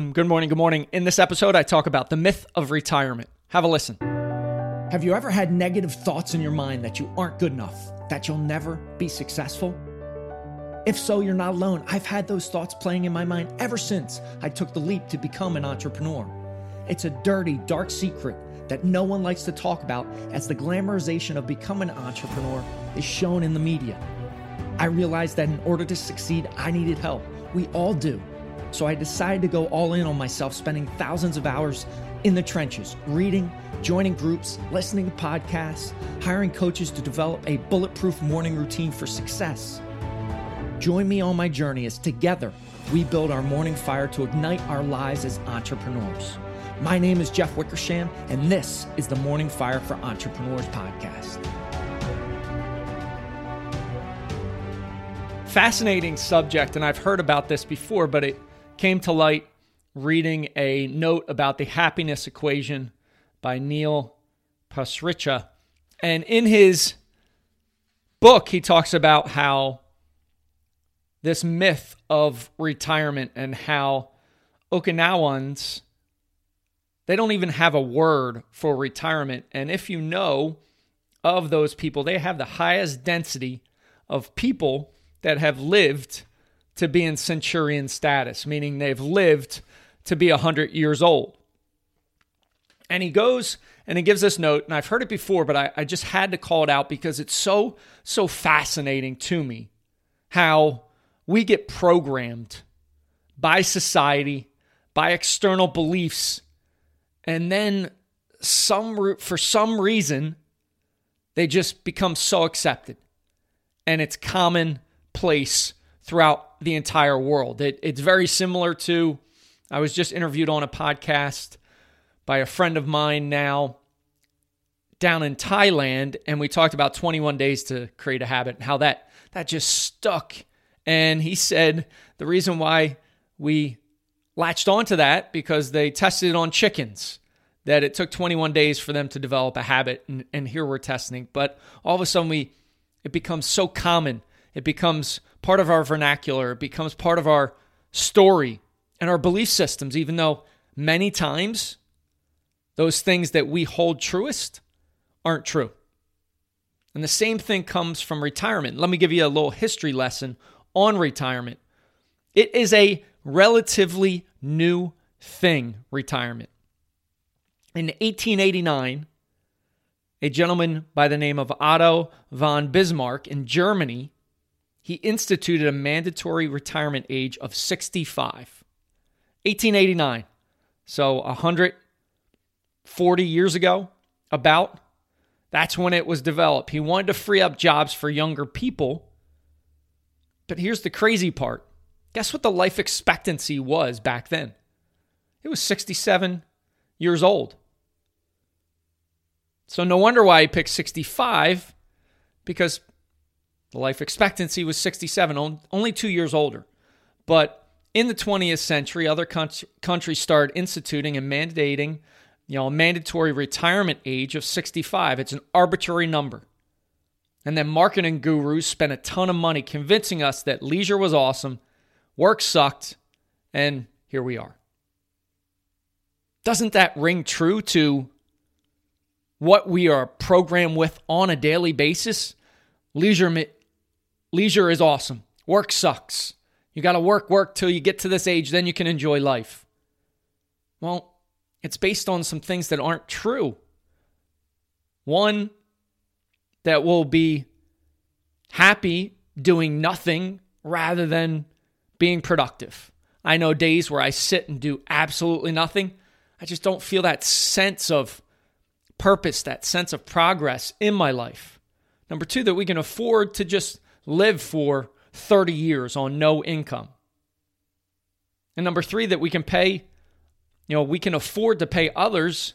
Um, good morning. Good morning. In this episode, I talk about the myth of retirement. Have a listen. Have you ever had negative thoughts in your mind that you aren't good enough, that you'll never be successful? If so, you're not alone. I've had those thoughts playing in my mind ever since I took the leap to become an entrepreneur. It's a dirty, dark secret that no one likes to talk about as the glamorization of becoming an entrepreneur is shown in the media. I realized that in order to succeed, I needed help. We all do. So I decided to go all in on myself, spending thousands of hours in the trenches, reading, joining groups, listening to podcasts, hiring coaches to develop a bulletproof morning routine for success. Join me on my journey as together we build our morning fire to ignite our lives as entrepreneurs. My name is Jeff Wickersham, and this is the Morning Fire for Entrepreneurs podcast. Fascinating subject, and I've heard about this before, but it came to light reading a note about the happiness equation by Neil Pasricha. And in his book, he talks about how this myth of retirement and how Okinawans they don't even have a word for retirement. And if you know of those people, they have the highest density of people that have lived to be in centurion status, meaning they've lived to be 100 years old. And he goes and he gives this note, and I've heard it before, but I, I just had to call it out because it's so, so fascinating to me how we get programmed by society, by external beliefs, and then some for some reason they just become so accepted and it's commonplace throughout the entire world. It, it's very similar to I was just interviewed on a podcast by a friend of mine now down in Thailand and we talked about 21 days to create a habit and how that that just stuck and he said the reason why we latched onto that because they tested it on chickens that it took 21 days for them to develop a habit and, and here we're testing but all of a sudden we it becomes so common it becomes part of our vernacular. It becomes part of our story and our belief systems even though many times those things that we hold truest aren't true. And the same thing comes from retirement. Let me give you a little history lesson on retirement. It is a relatively new thing, retirement. In 1889, a gentleman by the name of Otto von Bismarck in Germany, he instituted a mandatory retirement age of 65. 1889. So 140 years ago, about, that's when it was developed. He wanted to free up jobs for younger people. But here's the crazy part Guess what the life expectancy was back then? It was 67 years old. So no wonder why he picked 65 because the life expectancy was 67, only two years older. But in the 20th century, other countries started instituting and mandating, you know, a mandatory retirement age of 65. It's an arbitrary number. And then marketing gurus spent a ton of money convincing us that leisure was awesome Work sucked, and here we are. Doesn't that ring true to what we are programmed with on a daily basis? Leisure, leisure is awesome. Work sucks. You got to work, work till you get to this age, then you can enjoy life. Well, it's based on some things that aren't true. One, that will be happy doing nothing rather than being productive. I know days where I sit and do absolutely nothing. I just don't feel that sense of purpose, that sense of progress in my life. Number two, that we can afford to just live for 30 years on no income. And number three, that we can pay, you know, we can afford to pay others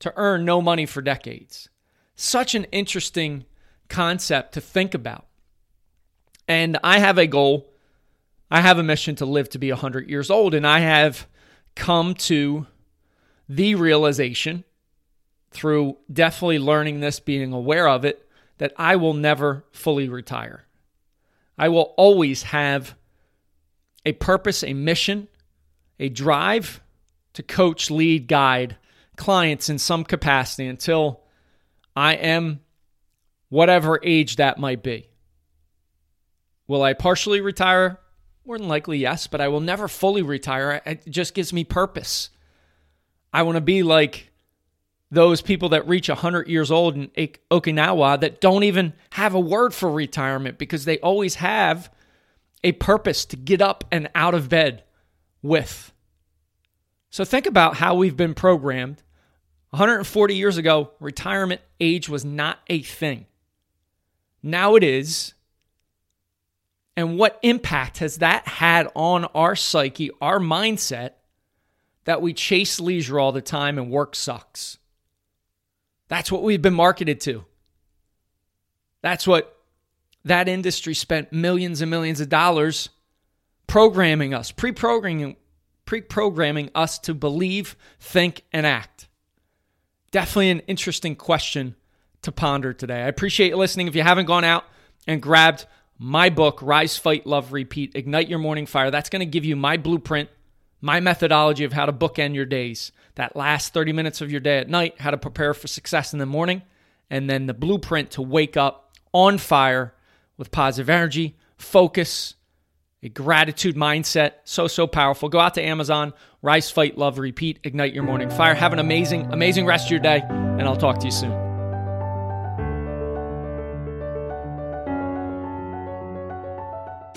to earn no money for decades. Such an interesting concept to think about. And I have a goal I have a mission to live to be 100 years old, and I have come to the realization through definitely learning this, being aware of it, that I will never fully retire. I will always have a purpose, a mission, a drive to coach, lead, guide clients in some capacity until I am whatever age that might be. Will I partially retire? More than likely, yes, but I will never fully retire. It just gives me purpose. I want to be like those people that reach 100 years old in Okinawa that don't even have a word for retirement because they always have a purpose to get up and out of bed with. So think about how we've been programmed. 140 years ago, retirement age was not a thing. Now it is. And what impact has that had on our psyche, our mindset, that we chase leisure all the time and work sucks? That's what we've been marketed to. That's what that industry spent millions and millions of dollars programming us, pre-programming pre-programming us to believe, think and act. Definitely an interesting question to ponder today. I appreciate you listening. If you haven't gone out and grabbed my book, Rise, Fight, Love, Repeat, Ignite Your Morning Fire, that's going to give you my blueprint, my methodology of how to bookend your days that last 30 minutes of your day at night, how to prepare for success in the morning, and then the blueprint to wake up on fire with positive energy, focus, a gratitude mindset. So, so powerful. Go out to Amazon, Rise, Fight, Love, Repeat, Ignite Your Morning Fire. Have an amazing, amazing rest of your day, and I'll talk to you soon.